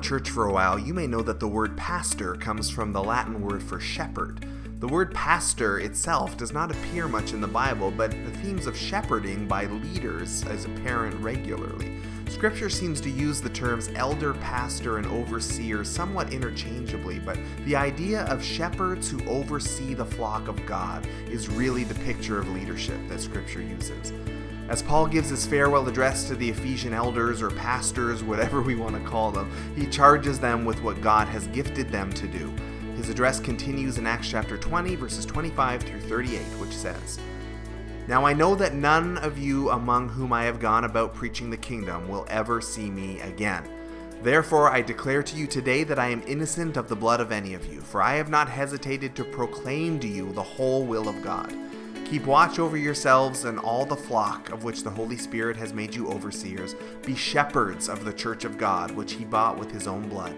around church for a while, you may know that the word pastor comes from the Latin word for shepherd. The word pastor itself does not appear much in the Bible, but the themes of shepherding by leaders is apparent regularly. Scripture seems to use the terms elder, pastor, and overseer somewhat interchangeably, but the idea of shepherds who oversee the flock of God is really the picture of leadership that Scripture uses. As Paul gives his farewell address to the Ephesian elders or pastors, whatever we want to call them, he charges them with what God has gifted them to do. His address continues in Acts chapter 20, verses 25 through 38, which says, Now I know that none of you among whom I have gone about preaching the kingdom will ever see me again. Therefore, I declare to you today that I am innocent of the blood of any of you, for I have not hesitated to proclaim to you the whole will of God. Keep watch over yourselves and all the flock of which the Holy Spirit has made you overseers. Be shepherds of the church of God, which he bought with his own blood.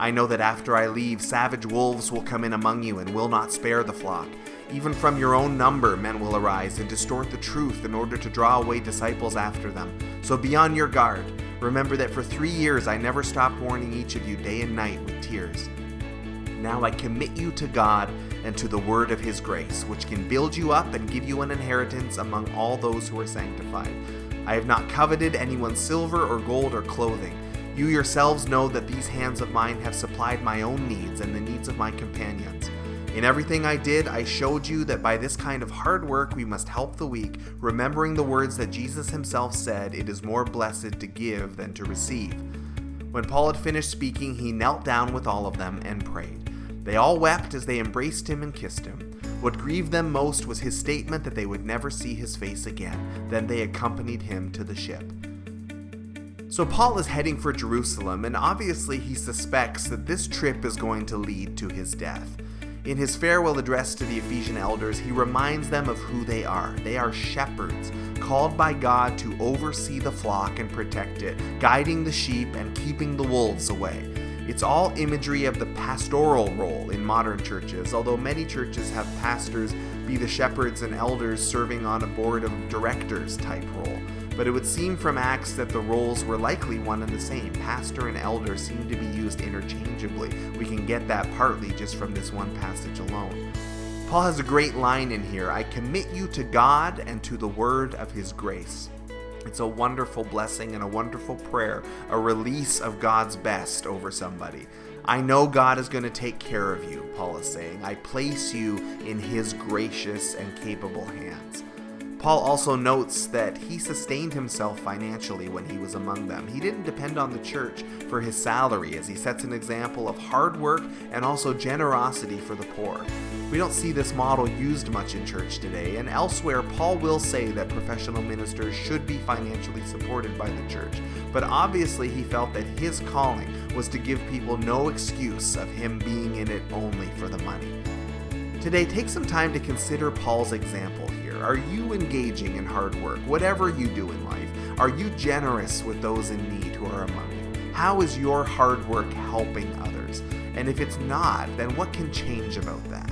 I know that after I leave, savage wolves will come in among you and will not spare the flock. Even from your own number, men will arise and distort the truth in order to draw away disciples after them. So be on your guard. Remember that for three years I never stopped warning each of you day and night with tears. Now I commit you to God and to the word of his grace, which can build you up and give you an inheritance among all those who are sanctified. I have not coveted anyone's silver or gold or clothing. You yourselves know that these hands of mine have supplied my own needs and the needs of my companions. In everything I did, I showed you that by this kind of hard work we must help the weak, remembering the words that Jesus himself said, It is more blessed to give than to receive. When Paul had finished speaking, he knelt down with all of them and prayed. They all wept as they embraced him and kissed him. What grieved them most was his statement that they would never see his face again. Then they accompanied him to the ship. So Paul is heading for Jerusalem, and obviously he suspects that this trip is going to lead to his death. In his farewell address to the Ephesian elders, he reminds them of who they are. They are shepherds, called by God to oversee the flock and protect it, guiding the sheep and keeping the wolves away. It's all imagery of the pastoral role in modern churches, although many churches have pastors be the shepherds and elders serving on a board of directors type role. But it would seem from Acts that the roles were likely one and the same. Pastor and elder seem to be used interchangeably. We can get that partly just from this one passage alone. Paul has a great line in here I commit you to God and to the word of his grace. It's a wonderful blessing and a wonderful prayer, a release of God's best over somebody. I know God is going to take care of you, Paul is saying. I place you in his gracious and capable hands. Paul also notes that he sustained himself financially when he was among them. He didn't depend on the church for his salary, as he sets an example of hard work and also generosity for the poor. We don't see this model used much in church today, and elsewhere, Paul will say that professional ministers should be financially supported by the church. But obviously, he felt that his calling was to give people no excuse of him being in it only for the money. Today, take some time to consider Paul's example here. Are you engaging in hard work, whatever you do in life? Are you generous with those in need who are among you? How is your hard work helping others? And if it's not, then what can change about that?